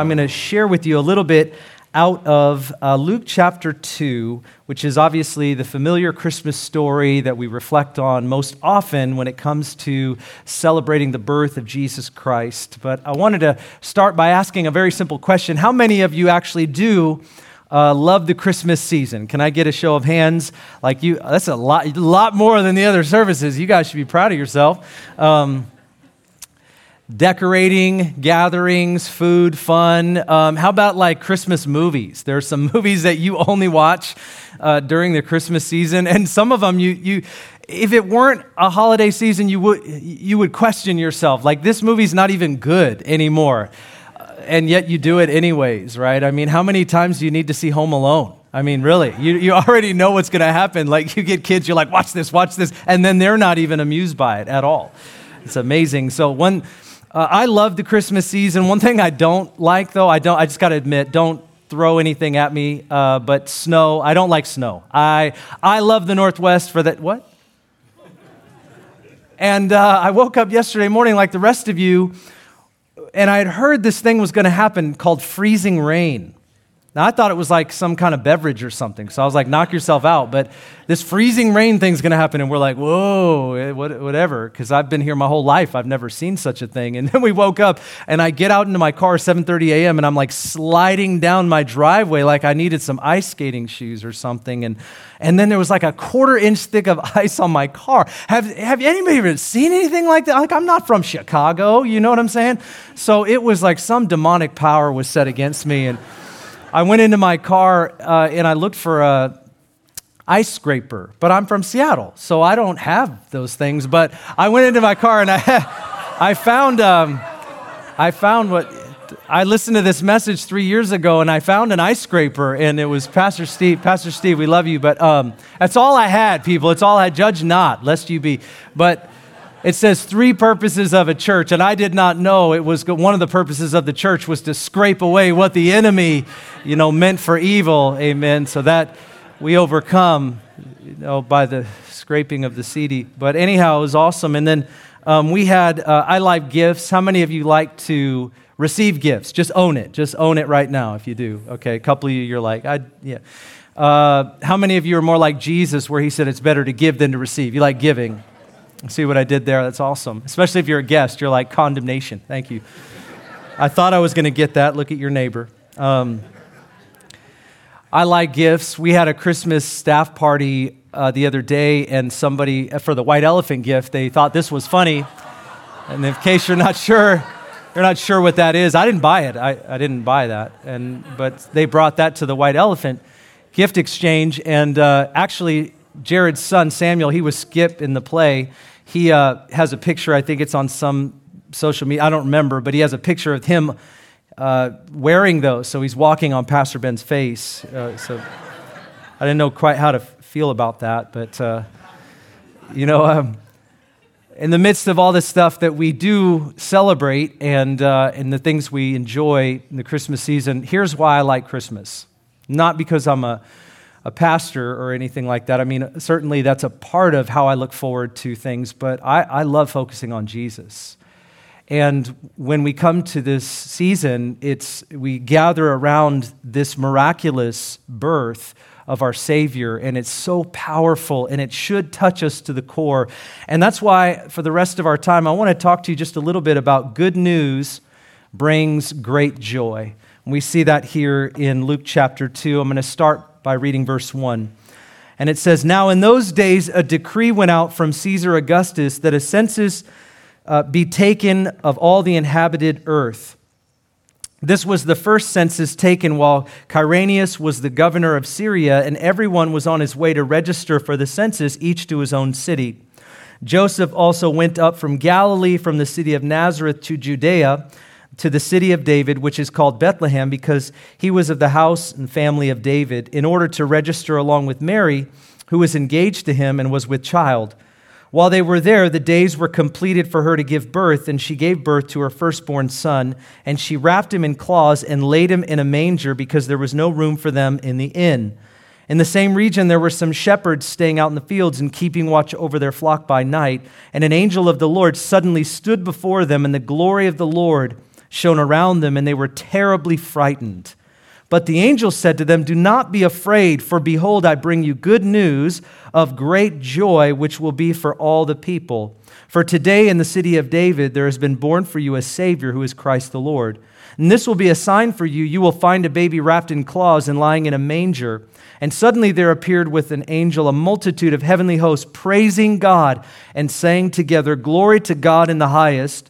I'm going to share with you a little bit out of uh, Luke chapter 2, which is obviously the familiar Christmas story that we reflect on most often when it comes to celebrating the birth of Jesus Christ. But I wanted to start by asking a very simple question How many of you actually do? Uh, love the Christmas season. Can I get a show of hands? Like you, that's a lot, lot more than the other services. You guys should be proud of yourself. Um, decorating, gatherings, food, fun. Um, how about like Christmas movies? There are some movies that you only watch uh, during the Christmas season, and some of them you you. If it weren't a holiday season, you would you would question yourself. Like this movie's not even good anymore, uh, and yet you do it anyways, right? I mean, how many times do you need to see Home Alone? I mean, really, you, you already know what's going to happen. Like, you get kids, you're like, watch this, watch this, and then they're not even amused by it at all. It's amazing. So, one, uh, I love the Christmas season. One thing I don't like, though, I don't. I just got to admit, don't throw anything at me. Uh, but snow, I don't like snow. I I love the Northwest for that. What? And uh, I woke up yesterday morning like the rest of you, and I had heard this thing was going to happen called freezing rain. Now, I thought it was like some kind of beverage or something. So I was like, knock yourself out. But this freezing rain thing's going to happen. And we're like, whoa, eh, whatever. Because I've been here my whole life. I've never seen such a thing. And then we woke up and I get out into my car 7.30 a.m. and I'm like sliding down my driveway like I needed some ice skating shoes or something. And, and then there was like a quarter inch thick of ice on my car. Have, have anybody ever seen anything like that? Like, I'm not from Chicago. You know what I'm saying? So it was like some demonic power was set against me. And I went into my car uh, and I looked for a ice scraper, but I'm from Seattle, so I don't have those things. But I went into my car and I, I found, um, I found what I listened to this message three years ago, and I found an ice scraper, and it was Pastor Steve. Pastor Steve, we love you, but um, that's all I had, people. It's all I had. Judge not, lest you be. But it says three purposes of a church, and I did not know it was one of the purposes of the church was to scrape away what the enemy, you know, meant for evil. Amen. So that we overcome, you know, by the scraping of the CD. But anyhow, it was awesome. And then um, we had uh, I like gifts. How many of you like to receive gifts? Just own it. Just own it right now if you do. Okay, a couple of you, you're like, I yeah. Uh, how many of you are more like Jesus, where he said it's better to give than to receive? You like giving? See what I did there? That's awesome. Especially if you're a guest, you're like, condemnation. Thank you. I thought I was going to get that. Look at your neighbor. Um, I like gifts. We had a Christmas staff party uh, the other day, and somebody, uh, for the white elephant gift, they thought this was funny. And in case you're not sure, you're not sure what that is. I didn't buy it. I, I didn't buy that. And, but they brought that to the white elephant gift exchange, and uh, actually, Jared's son, Samuel, he was Skip in the play he uh, has a picture, I think it's on some social media, I don't remember, but he has a picture of him uh, wearing those. So he's walking on Pastor Ben's face. Uh, so I didn't know quite how to feel about that, but uh, you know, um, in the midst of all this stuff that we do celebrate and, uh, and the things we enjoy in the Christmas season, here's why I like Christmas. Not because I'm a a pastor or anything like that. I mean, certainly that's a part of how I look forward to things, but I, I love focusing on Jesus. And when we come to this season, it's, we gather around this miraculous birth of our Savior, and it's so powerful, and it should touch us to the core. And that's why, for the rest of our time, I want to talk to you just a little bit about good news brings great joy. We see that here in Luke chapter 2. I'm going to start by reading verse 1. And it says, Now in those days a decree went out from Caesar Augustus that a census uh, be taken of all the inhabited earth. This was the first census taken while Quirinius was the governor of Syria, and everyone was on his way to register for the census, each to his own city. Joseph also went up from Galilee, from the city of Nazareth to Judea to the city of David, which is called Bethlehem, because he was of the house and family of David, in order to register along with Mary, who was engaged to him and was with child. While they were there, the days were completed for her to give birth, and she gave birth to her firstborn son. And she wrapped him in cloths and laid him in a manger because there was no room for them in the inn. In the same region, there were some shepherds staying out in the fields and keeping watch over their flock by night. And an angel of the Lord suddenly stood before them, and the glory of the Lord shone around them, and they were terribly frightened. But the angel said to them, Do not be afraid, for behold, I bring you good news of great joy, which will be for all the people. For today in the city of David there has been born for you a Savior who is Christ the Lord. And this will be a sign for you. You will find a baby wrapped in cloths and lying in a manger. And suddenly there appeared with an angel a multitude of heavenly hosts, praising God and saying together, Glory to God in the highest,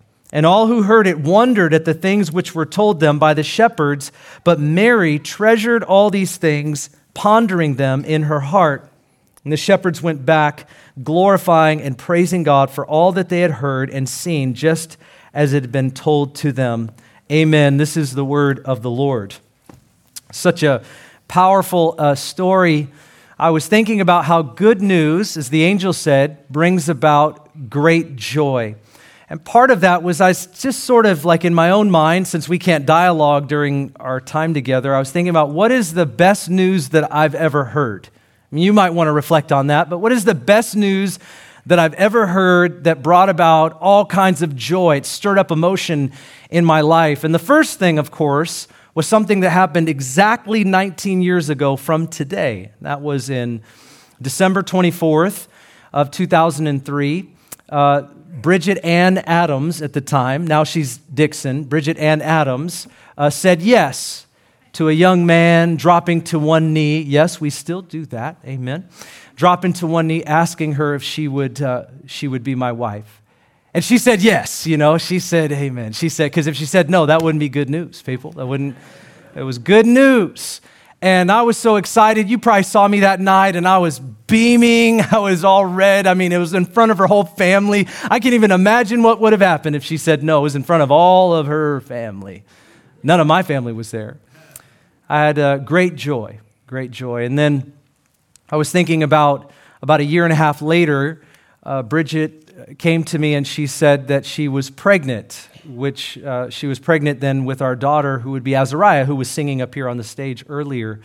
And all who heard it wondered at the things which were told them by the shepherds, but Mary treasured all these things, pondering them in her heart. And the shepherds went back, glorifying and praising God for all that they had heard and seen, just as it had been told to them. Amen. This is the word of the Lord. Such a powerful uh, story. I was thinking about how good news, as the angel said, brings about great joy. And part of that was I just sort of like in my own mind, since we can't dialogue during our time together, I was thinking about what is the best news that I've ever heard? I mean, You might want to reflect on that, but what is the best news that I've ever heard that brought about all kinds of joy? It stirred up emotion in my life. And the first thing, of course, was something that happened exactly 19 years ago from today. That was in December 24th of 2003. Uh, Bridget Ann Adams at the time, now she's Dixon, Bridget Ann Adams, uh, said yes to a young man dropping to one knee. Yes, we still do that. Amen. Dropping to one knee, asking her if she would, uh, she would be my wife. And she said yes, you know, she said amen. She said, because if she said no, that wouldn't be good news, people. That wouldn't, it was good news. And I was so excited. You probably saw me that night, and I was beaming. I was all red. I mean, it was in front of her whole family. I can't even imagine what would have happened if she said no. It was in front of all of her family. None of my family was there. I had uh, great joy, great joy. And then I was thinking about about a year and a half later, uh, Bridget came to me and she said that she was pregnant, which uh, she was pregnant then with our daughter, who would be Azariah, who was singing up here on the stage earlier.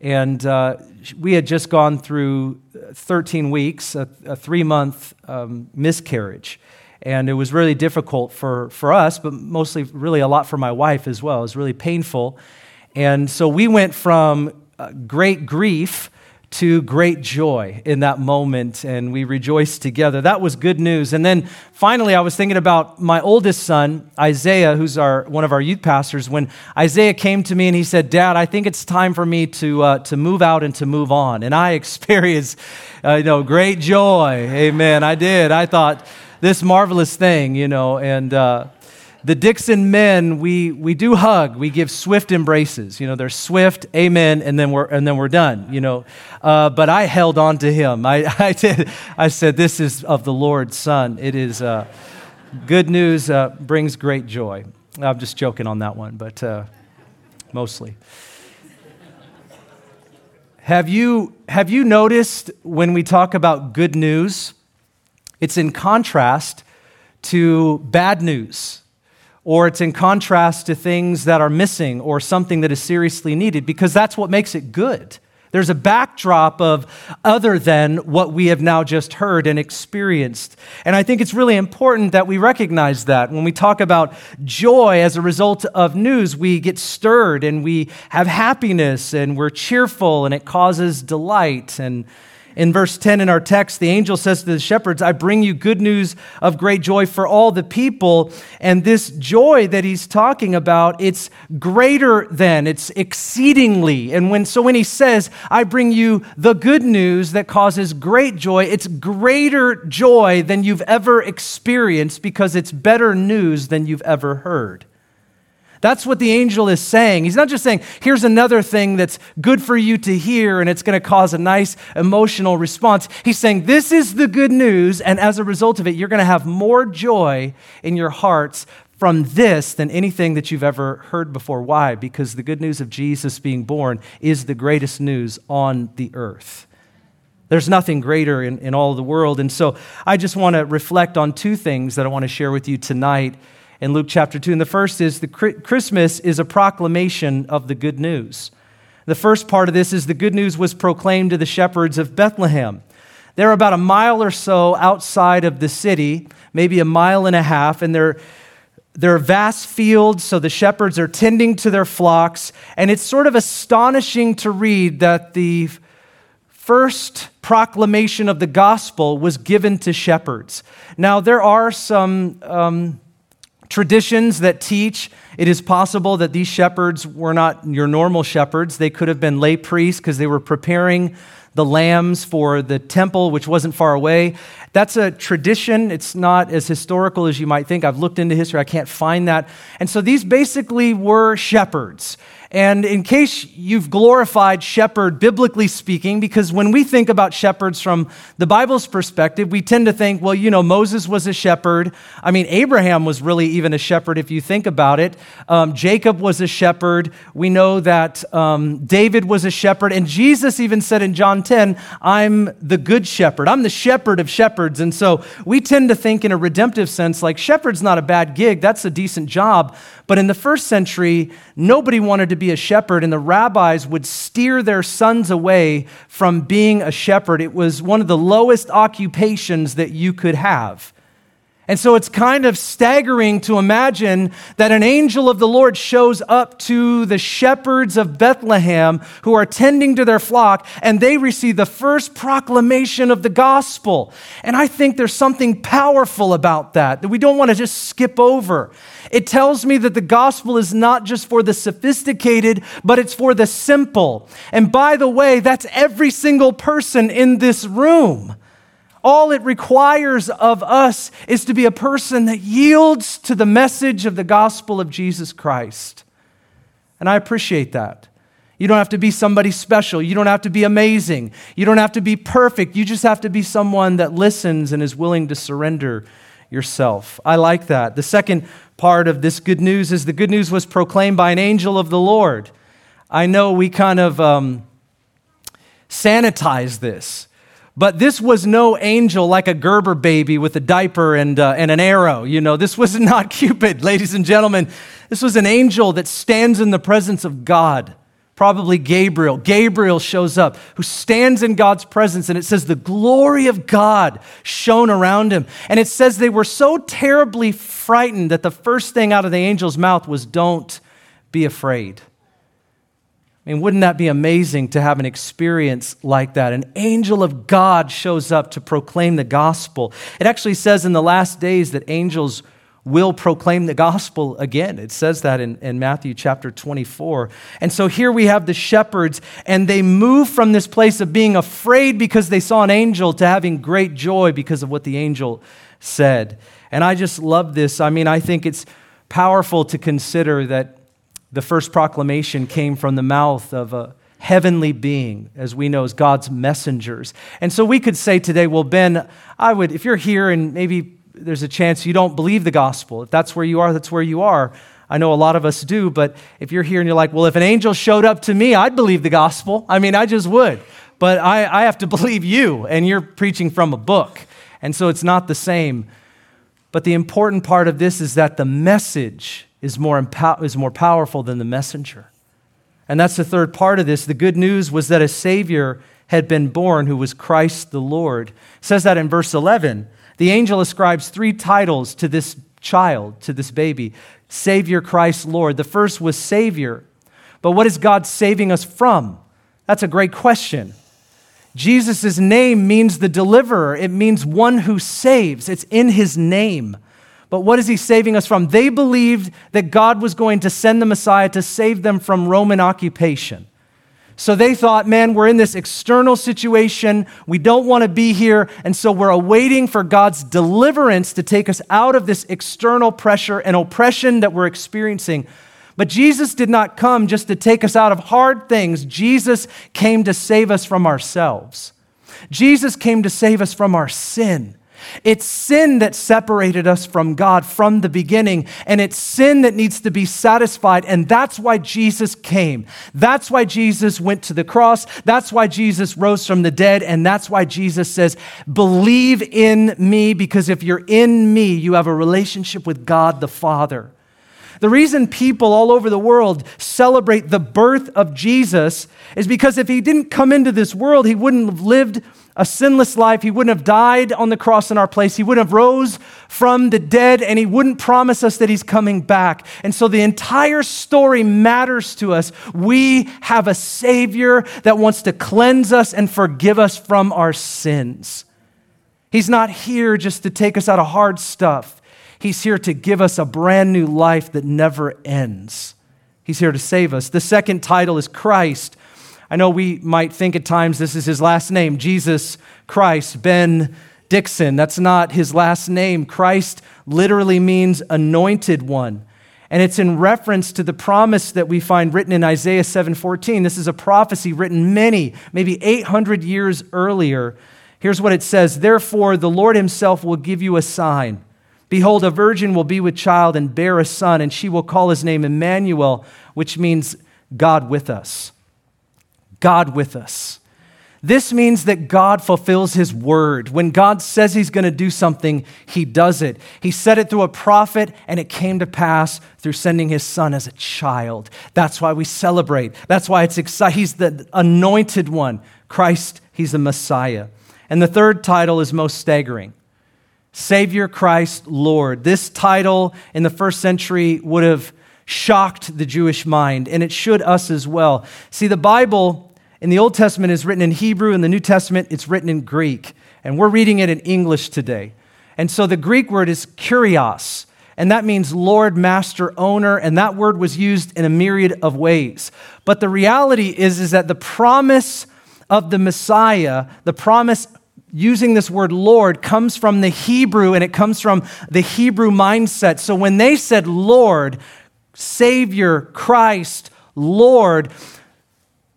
And uh, we had just gone through 13 weeks, a, a three month um, miscarriage. And it was really difficult for, for us, but mostly really a lot for my wife as well. It was really painful. And so we went from uh, great grief to great joy in that moment, and we rejoiced together. That was good news. And then finally, I was thinking about my oldest son, Isaiah, who's our, one of our youth pastors. When Isaiah came to me and he said, Dad, I think it's time for me to, uh, to move out and to move on. And I experienced uh, you know, great joy. Amen. I did. I thought, this marvelous thing, you know, and uh, the Dixon men, we, we do hug. We give swift embraces. You know, they're swift, amen, and then we're, and then we're done, you know. Uh, but I held on to him. I, I, did, I said, This is of the Lord's Son. It is uh, good news, uh, brings great joy. I'm just joking on that one, but uh, mostly. Have you, have you noticed when we talk about good news, it's in contrast to bad news? Or it's in contrast to things that are missing or something that is seriously needed, because that's what makes it good. There's a backdrop of other than what we have now just heard and experienced. And I think it's really important that we recognize that. When we talk about joy as a result of news, we get stirred and we have happiness and we're cheerful and it causes delight and in verse 10 in our text, the angel says to the shepherds, I bring you good news of great joy for all the people. And this joy that he's talking about, it's greater than, it's exceedingly. And when, so when he says, I bring you the good news that causes great joy, it's greater joy than you've ever experienced because it's better news than you've ever heard. That's what the angel is saying. He's not just saying, here's another thing that's good for you to hear and it's going to cause a nice emotional response. He's saying, this is the good news, and as a result of it, you're going to have more joy in your hearts from this than anything that you've ever heard before. Why? Because the good news of Jesus being born is the greatest news on the earth. There's nothing greater in, in all the world. And so I just want to reflect on two things that I want to share with you tonight in Luke chapter 2. And the first is the Christmas is a proclamation of the good news. The first part of this is the good news was proclaimed to the shepherds of Bethlehem. They're about a mile or so outside of the city, maybe a mile and a half, and they're there are vast fields, so the shepherds are tending to their flocks. And it's sort of astonishing to read that the first proclamation of the gospel was given to shepherds. Now, there are some um, traditions that teach it is possible that these shepherds were not your normal shepherds. They could have been lay priests because they were preparing the lambs for the temple, which wasn't far away. That's a tradition. It's not as historical as you might think. I've looked into history, I can't find that. And so these basically were shepherds. And in case you've glorified shepherd, biblically speaking, because when we think about shepherds from the Bible's perspective, we tend to think, well, you know, Moses was a shepherd. I mean, Abraham was really even a shepherd if you think about it. Um, Jacob was a shepherd. We know that um, David was a shepherd. And Jesus even said in John 10, I'm the good shepherd. I'm the shepherd of shepherds. And so we tend to think in a redemptive sense, like shepherd's not a bad gig, that's a decent job. But in the first century, nobody wanted to be a shepherd, and the rabbis would steer their sons away from being a shepherd. It was one of the lowest occupations that you could have. And so it's kind of staggering to imagine that an angel of the Lord shows up to the shepherds of Bethlehem who are tending to their flock and they receive the first proclamation of the gospel. And I think there's something powerful about that that we don't want to just skip over. It tells me that the gospel is not just for the sophisticated, but it's for the simple. And by the way, that's every single person in this room. All it requires of us is to be a person that yields to the message of the gospel of Jesus Christ. And I appreciate that. You don't have to be somebody special. You don't have to be amazing. You don't have to be perfect. You just have to be someone that listens and is willing to surrender yourself. I like that. The second part of this good news is the good news was proclaimed by an angel of the Lord. I know we kind of um, sanitize this. But this was no angel like a Gerber baby with a diaper and, uh, and an arrow. You know, this was not Cupid, ladies and gentlemen. This was an angel that stands in the presence of God, probably Gabriel. Gabriel shows up, who stands in God's presence, and it says the glory of God shone around him. And it says they were so terribly frightened that the first thing out of the angel's mouth was, Don't be afraid. I mean, wouldn't that be amazing to have an experience like that? An angel of God shows up to proclaim the gospel. It actually says in the last days that angels will proclaim the gospel again. It says that in, in Matthew chapter 24. And so here we have the shepherds, and they move from this place of being afraid because they saw an angel to having great joy because of what the angel said. And I just love this. I mean, I think it's powerful to consider that the first proclamation came from the mouth of a heavenly being, as we know as God's messengers. And so we could say today, well, Ben, I would, if you're here and maybe there's a chance you don't believe the gospel, if that's where you are, that's where you are. I know a lot of us do, but if you're here and you're like, well, if an angel showed up to me, I'd believe the gospel. I mean, I just would. But I, I have to believe you, and you're preaching from a book. And so it's not the same. But the important part of this is that the message is more, empow- is more powerful than the messenger. And that's the third part of this. The good news was that a Savior had been born who was Christ the Lord. It says that in verse 11. The angel ascribes three titles to this child, to this baby Savior, Christ, Lord. The first was Savior. But what is God saving us from? That's a great question. Jesus' name means the deliverer, it means one who saves. It's in his name. But what is he saving us from? They believed that God was going to send the Messiah to save them from Roman occupation. So they thought, man, we're in this external situation. We don't want to be here. And so we're awaiting for God's deliverance to take us out of this external pressure and oppression that we're experiencing. But Jesus did not come just to take us out of hard things. Jesus came to save us from ourselves. Jesus came to save us from our sin. It's sin that separated us from God from the beginning, and it's sin that needs to be satisfied. And that's why Jesus came. That's why Jesus went to the cross. That's why Jesus rose from the dead. And that's why Jesus says, Believe in me, because if you're in me, you have a relationship with God the Father. The reason people all over the world celebrate the birth of Jesus is because if he didn't come into this world, he wouldn't have lived a sinless life. He wouldn't have died on the cross in our place. He wouldn't have rose from the dead and he wouldn't promise us that he's coming back. And so the entire story matters to us. We have a savior that wants to cleanse us and forgive us from our sins. He's not here just to take us out of hard stuff. He's here to give us a brand new life that never ends. He's here to save us. The second title is Christ. I know we might think at times this is his last name, Jesus Christ, Ben Dixon. That's not his last name. Christ literally means anointed one. And it's in reference to the promise that we find written in Isaiah 7:14. This is a prophecy written many, maybe 800 years earlier. Here's what it says, "Therefore the Lord himself will give you a sign. Behold, a virgin will be with child and bear a son, and she will call his name Emmanuel, which means God with us." God with us. This means that God fulfills his word. When God says he's going to do something, he does it. He said it through a prophet, and it came to pass through sending his son as a child. That's why we celebrate. That's why it's exciting. He's the anointed one. Christ, he's the Messiah. And the third title is most staggering Savior Christ Lord. This title in the first century would have shocked the Jewish mind, and it should us as well. See, the Bible in the Old Testament is written in Hebrew, in the New Testament, it's written in Greek. And we're reading it in English today. And so the Greek word is kurios, and that means Lord, Master, Owner, and that word was used in a myriad of ways. But the reality is, is that the promise of the Messiah, the promise using this word Lord, comes from the Hebrew and it comes from the Hebrew mindset. So when they said Lord, Savior, Christ, Lord,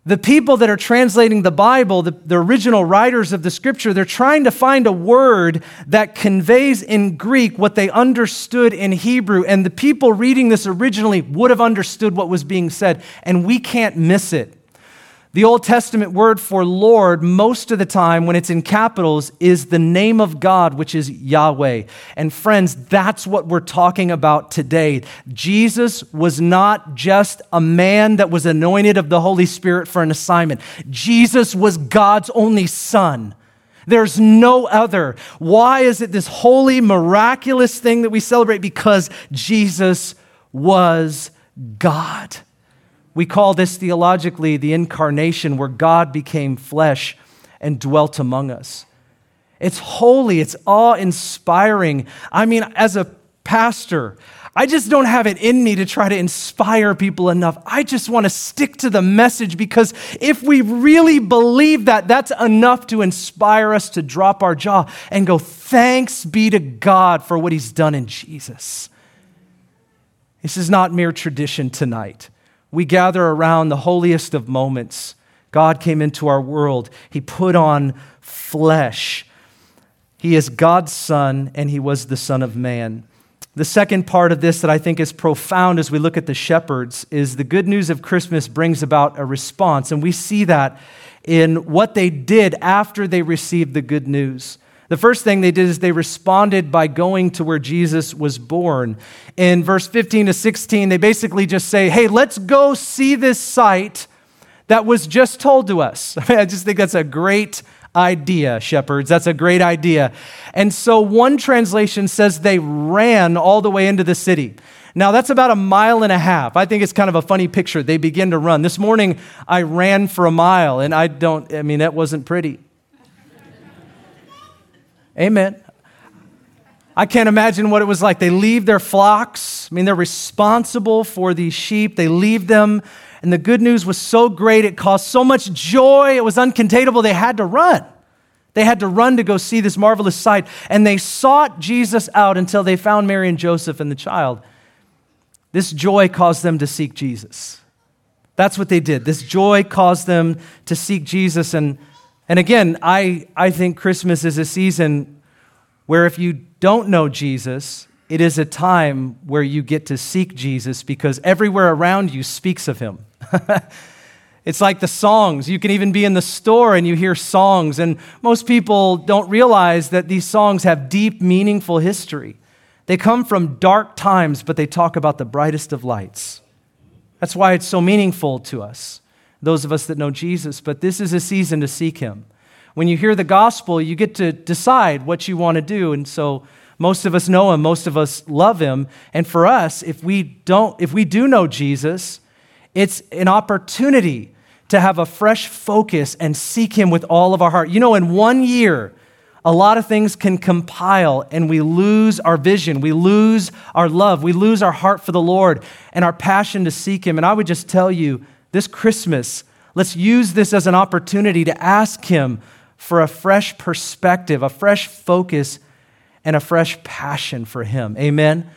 the people that are translating the Bible, the, the, original writers of the scripture, they're trying to find a word that conveys in Greek what they understood in Hebrew. And the people reading this originally would have understood what was being said, and we can't miss it. The Old Testament word for Lord, most of the time when it's in capitals, is the name of God, which is Yahweh. And friends, that's what we're talking about today. Jesus was not just a man that was anointed of the Holy Spirit for an assignment, Jesus was God's only Son. There's no other. Why is it this holy, miraculous thing that we celebrate? Because Jesus was God. We call this theologically the incarnation, where God became flesh and dwelt among us. It's holy, it's awe inspiring. I mean, as a pastor, I just don't have it in me to try to inspire people enough. I just want to stick to the message because if we really believe that, that's enough to inspire us to drop our jaw and go, Thanks be to God for what He's done in Jesus. This is not mere tradition tonight. We gather around the holiest of moments. God came into our world, He put on flesh. He is God's Son, and He was the Son of Man. The second part of this that I think is profound as we look at the shepherds is the good news of Christmas brings about a response. And we see that in what they did after they received the good news. The first thing they did is they responded by going to where Jesus was born. In verse 15 to 16, they basically just say, Hey, let's go see this sight that was just told to us. I just think that's a great idea, shepherds. That's a great idea. And so one translation says they ran all the way into the city. Now, that's about a mile and a half. I think it's kind of a funny picture. They begin to run. This morning, I ran for a mile, and I don't, I mean, that wasn't pretty. Amen. I can't imagine what it was like. They leave their flocks. I mean, they're responsible for these sheep. They leave them, and the good news was so great, it caused so much joy, it was uncontainable, they had to run. They had to run to go see this marvelous sight, and they sought Jesus out until they found Mary and Joseph and the child. This joy caused them to seek Jesus. That's what they did. This joy caused them to seek Jesus, and and again, I, I think Christmas is a season where if you don't know Jesus, it is a time where you get to seek Jesus because everywhere around you speaks of him. it's like the songs. You can even be in the store and you hear songs, and most people don't realize that these songs have deep, meaningful history. They come from dark times, but they talk about the brightest of lights. That's why it's so meaningful to us, those of us that know Jesus. But this is a season to seek him. When you hear the gospel, you get to decide what you want to do. And so, most of us know him, most of us love him. And for us, if we don't, if we do know Jesus, it's an opportunity to have a fresh focus and seek him with all of our heart. You know, in one year, a lot of things can compile and we lose our vision, we lose our love, we lose our heart for the Lord and our passion to seek him. And I would just tell you this Christmas, let's use this as an opportunity to ask him for a fresh perspective, a fresh focus and a fresh passion for Him. Amen?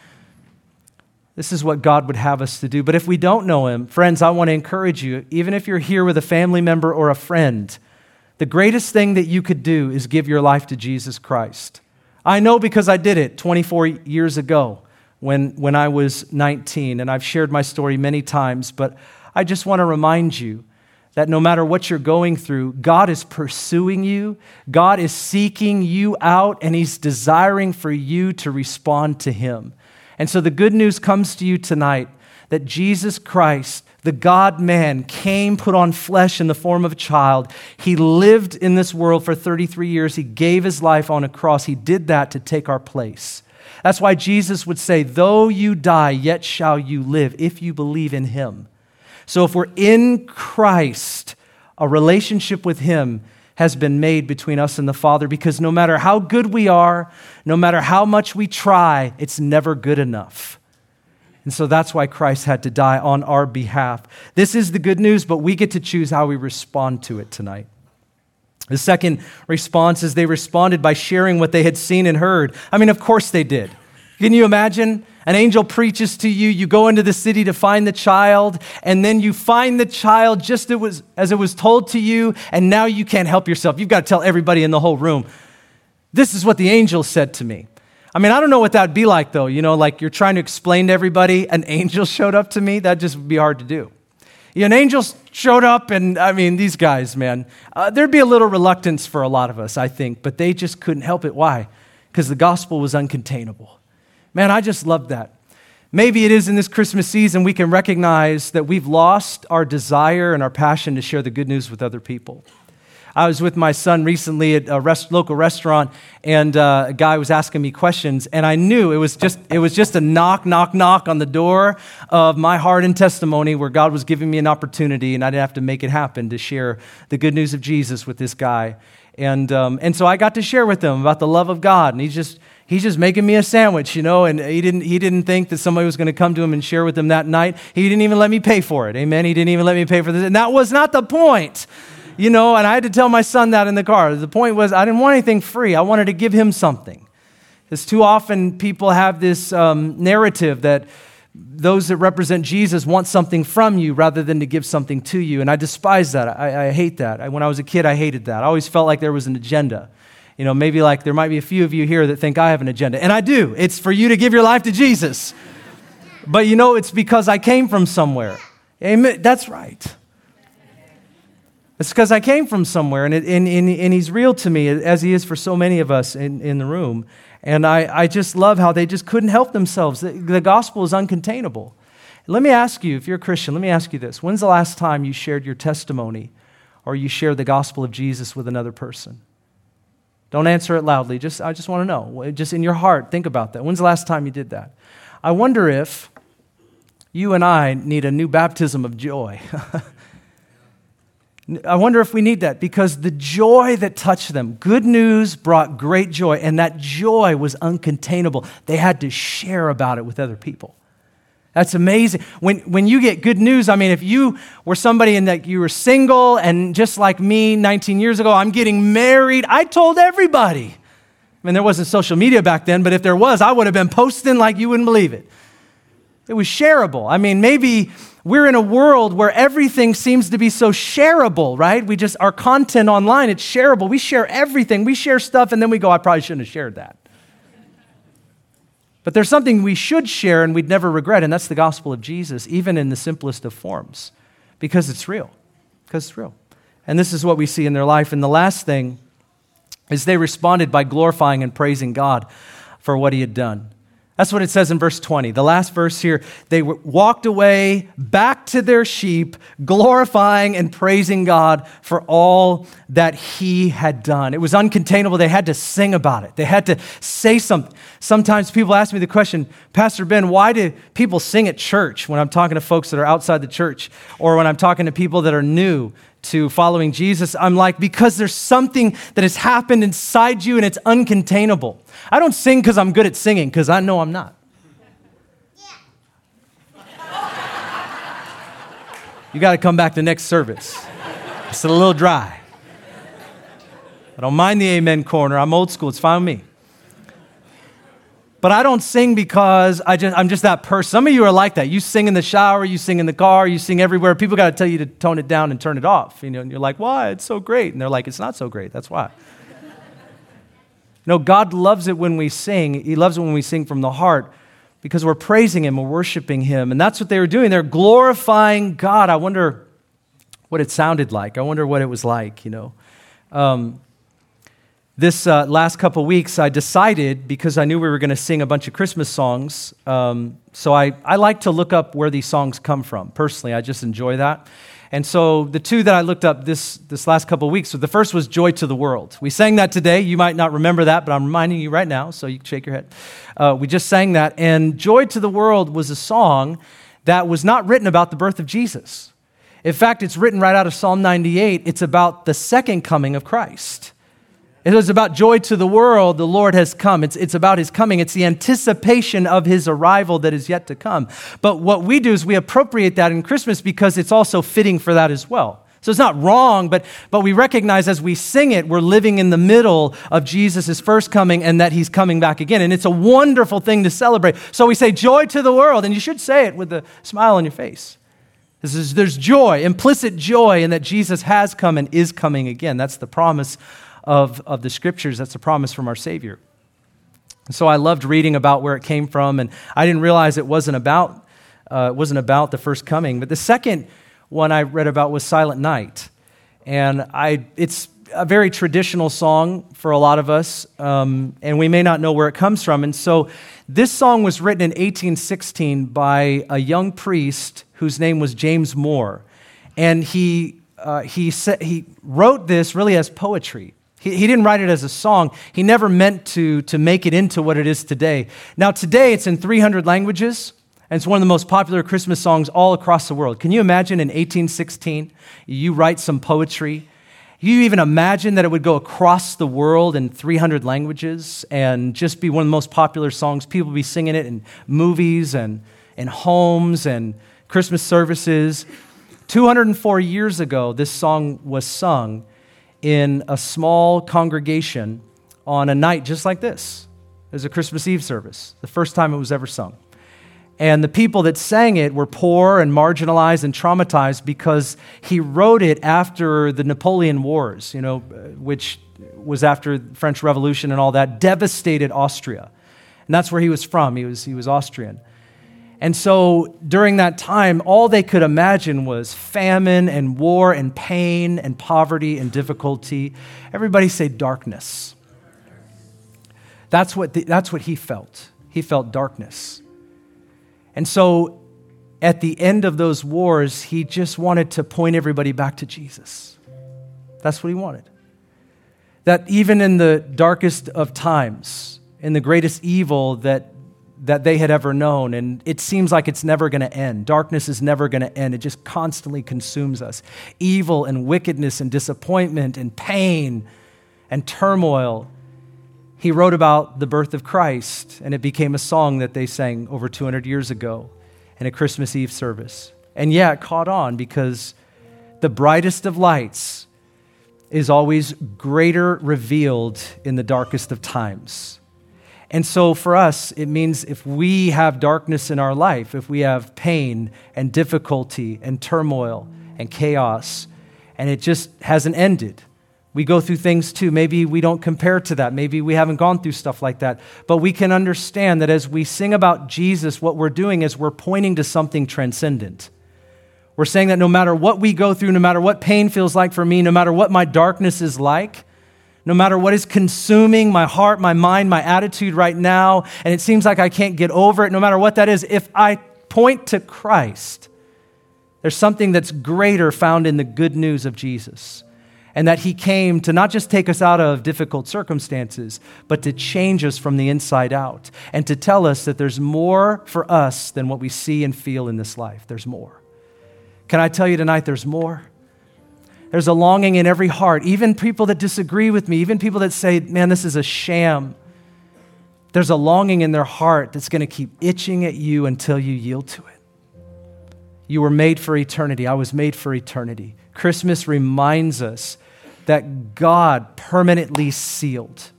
This is what God would have us to do. But if we don't know Him, friends, I want to encourage you, even if you're here with a family member or a friend, the greatest thing that you could do is give your life to Jesus Christ. I know because I did it 24 years ago when, when I was 19, and I've shared my story many times, but I just want to remind you that no matter what you're going through, God is pursuing you, God is seeking you out, and He's desiring for you to respond to Him. And so the good news comes to you tonight that Jesus Christ, the God man, came, put on flesh in the form of a child. He lived in this world for 33 years. He gave his life on a cross. He did that to take our place. That's why Jesus would say, Though you die, yet shall you live if you believe in him. So if we're in Christ, a relationship with Him has been made between us and the Father because no matter how good we are, no matter how much we try, it's never good enough. And so that's why Christ had to die on our behalf. This is the good news, but we get to choose how we respond to it tonight. The second response is they responded by sharing what they had seen and heard. I mean, of course they did. Can you imagine? An angel preaches to you, you go into the city to find the child, and then you find the child just as it was told to you, and now you can't help yourself. You've got to tell everybody in the whole room, this is what the angel said to me. I mean, I don't know what that'd be like, though. You know, like you're trying to explain to everybody, an angel showed up to me. That just would be hard to do. You know, an angel showed up, and I mean, these guys, man, uh, there'd be a little reluctance for a lot of us, I think, but they just couldn't help it. Why? Because the gospel was uncontainable. Man, I just love that. Maybe it is in this Christmas season we can recognize that we've lost our desire and our passion to share the good news with other people. I was with my son recently at a rest, local restaurant, and uh, a guy was asking me questions, and I knew it was just it was just a knock, knock, knock on the door of my heart and testimony, where God was giving me an opportunity, and I didn't have to make it happen to share the good news of Jesus with this guy, and um, and so I got to share with him about the love of God, and he just he's just making me a sandwich, you know, and he didn't, he didn't think that somebody was going to come to him and share with him that night. He didn't even let me pay for it. Amen. He didn't even let me pay for this. And that was not the point, you know, and I had to tell my son that in the car. The point was, I didn't want anything free. I wanted to give him something. Because too often people have this um, narrative that those that represent Jesus want something from you rather than to give something to you. And I despise that. I, I hate that. I, when I was a kid, I hated that. I always felt like there was an agenda you know, maybe like there might be a few of you here that think I have an agenda. And I do. It's for you to give your life to Jesus. But you know, it's because I came from somewhere. Amen. That's right. It's because I came from somewhere, and, it, and, and, and, he's real to me, as he is for so many of us in, in the room. And I, I just love how they just couldn't help themselves. The, the gospel is uncontainable. Let me ask you, if you're a Christian, let me ask you this. When's the last time you shared your testimony or you shared the gospel of Jesus with another person? Don't answer it loudly. Just, I just want to know. Just in your heart, think about that. When's the last time you did that? I wonder if you and I need a new baptism of joy. I wonder if we need that because the joy that touched them, good news brought great joy, and that joy was uncontainable. They had to share about it with other people. That's amazing. When, when you get good news, I mean, if you were somebody and that you were single and just like me 19 years ago, I'm getting married, I told everybody. I mean, there wasn't social media back then, but if there was, I would have been posting like you wouldn't believe it. It was shareable. I mean, maybe we're in a world where everything seems to be so shareable, right? We just, our content online, it's shareable. We share everything. We share stuff, and then we go, I probably shouldn't have shared that. But there's something we should share and we'd never regret, and that's the gospel of Jesus, even in the simplest of forms, because it's real. Because it's real. And this is what we see in their life. And the last thing is they responded by glorifying and praising God for what he had done. That's what it says in verse 20. The last verse here, they walked away back to their sheep, glorifying and praising God for all that he had done. It was uncontainable. They had to sing about it, they had to say something. Sometimes people ask me the question, Pastor Ben, why do people sing at church when I'm talking to folks that are outside the church or when I'm talking to people that are new? To following Jesus, I'm like, because there's something that has happened inside you and it's uncontainable. I don't sing because I'm good at singing, because I know I'm not. You got to come back to next service. It's a little dry. I don't mind the amen corner. I'm old school. It's fine with me. But I don't sing because I just, I'm just that person. Some of you are like that. You sing in the shower, you sing in the car, you sing everywhere. People got to tell you to tone it down and turn it off. You know, and you're like, why? It's so great. And they're like, it's not so great. That's why. no, God loves it when we sing. He loves it when we sing from the heart because we're praising Him, we're worshiping Him. And that's what they were doing. They're glorifying God. I wonder what it sounded like. I wonder what it was like, you know. Um, this uh, last couple weeks, I decided because I knew we were going to sing a bunch of Christmas songs. Um, so I, I like to look up where these songs come from. Personally, I just enjoy that. And so the two that I looked up this, this last couple weeks, so the first was Joy to the World. We sang that today. You might not remember that, but I'm reminding you right now, so you can shake your head. Uh, we just sang that. And Joy to the World was a song that was not written about the birth of Jesus. In fact, it's written right out of Psalm 98. It's about the second coming of Christ. It was about joy to the world, the Lord has come. It's, it's about his coming. It's the anticipation of his arrival that is yet to come. But what we do is we appropriate that in Christmas because it's also fitting for that as well. So it's not wrong, but, but we recognize as we sing it, we're living in the middle of Jesus' first coming and that he's coming back again. And it's a wonderful thing to celebrate. So we say, Joy to the world. And you should say it with a smile on your face. Is, there's joy, implicit joy in that Jesus has come and is coming again. That's the promise of, of the scriptures. That's a promise from our Savior. so I loved reading about where it came from, and I didn't realize it wasn't about, uh, it wasn't about the first coming. But the second one I read about was Silent Night. And I, it's a very traditional song for a lot of us, um, and we may not know where it comes from. And so this song was written in 1816 by a young priest whose name was James Moore. And he, uh, he, he wrote this really as poetry. He, he didn't write it as a song. He never meant to, to make it into what it is today. Now, today it's in 300 languages, and it's one of the most popular Christmas songs all across the world. Can you imagine in 1816, you write some poetry? You even imagine that it would go across the world in 300 languages and just be one of the most popular songs. People would be singing it in movies and in homes and Christmas services. 204 years ago, this song was sung in a small congregation on a night just like this. It was a Christmas Eve service, the first time it was ever sung. And the people that sang it were poor and marginalized and traumatized because he wrote it after the Napoleon Wars, you know, which was after the French Revolution and all that, devastated Austria. And that's where he was from. He was, he was Austrian. And so during that time, all they could imagine was famine and war and pain and poverty and difficulty. Everybody say darkness. That's what, the, that's what he felt. He felt darkness. And so at the end of those wars, he just wanted to point everybody back to Jesus. That's what he wanted. That even in the darkest of times, in the greatest evil that that they had ever known. And it seems like it's never going to end. Darkness is never going to end. It just constantly consumes us. Evil and wickedness and disappointment and pain and turmoil. He wrote about the birth of Christ, and it became a song that they sang over 200 years ago in a Christmas Eve service. And yeah, it caught on because the brightest of lights is always greater revealed in the darkest of times. And so for us, it means if we have darkness in our life, if we have pain and difficulty and turmoil and chaos, and it just hasn't ended, We go through things too. Maybe we don't compare to that. Maybe we haven't gone through stuff like that. But we can understand that as we sing about Jesus, what we're doing is we're pointing to something transcendent. We're saying that no matter what we go through, no matter what pain feels like for me, no matter what my darkness is like, no matter what is consuming my heart, my mind, my attitude right now, and it seems like I can't get over it, no matter what that is, if I point to Christ, there's something that's greater found in the good news of Jesus. And that he came to not just take us out of difficult circumstances, but to change us from the inside out and to tell us that there's more for us than what we see and feel in this life. There's more. Can I tell you tonight, there's more? There's a longing in every heart, even people that disagree with me, even people that say, man, this is a sham. There's a longing in their heart that's going to keep itching at you until you yield to it. You were made for eternity. I was made for eternity. Christmas reminds us that God permanently sealed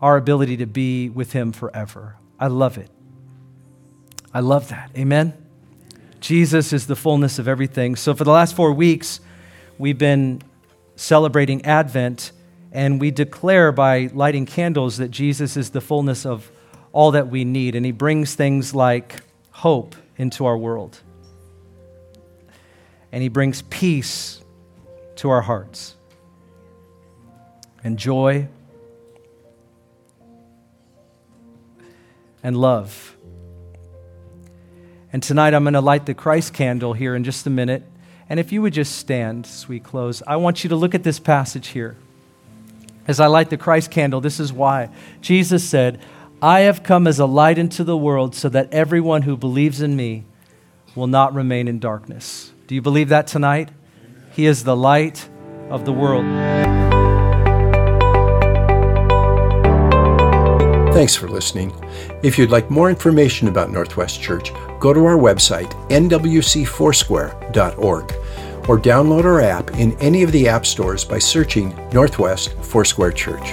our ability to be with Him forever. I love it. I love that. Amen? Jesus is the fullness of everything. So, for the last four weeks, we've been celebrating Advent, and we declare by lighting candles that Jesus is the fullness of all that we need, and He brings things like hope into our world, and He brings peace to our hearts, and joy, and love. And tonight I'm going to light the Christ candle here in just a minute. And if you would just stand as we close, I want you to look at this passage here. As I light the Christ candle, this is why. Jesus said, I have come as a light into the world so that everyone who believes in me will not remain in darkness. Do you believe that tonight? He is the light of the world. Thanks for listening. If you'd like more information about Northwest Church, go to our website, nwcfoursquare.org, or download our app in any of the app stores by searching Northwest Foursquare Church.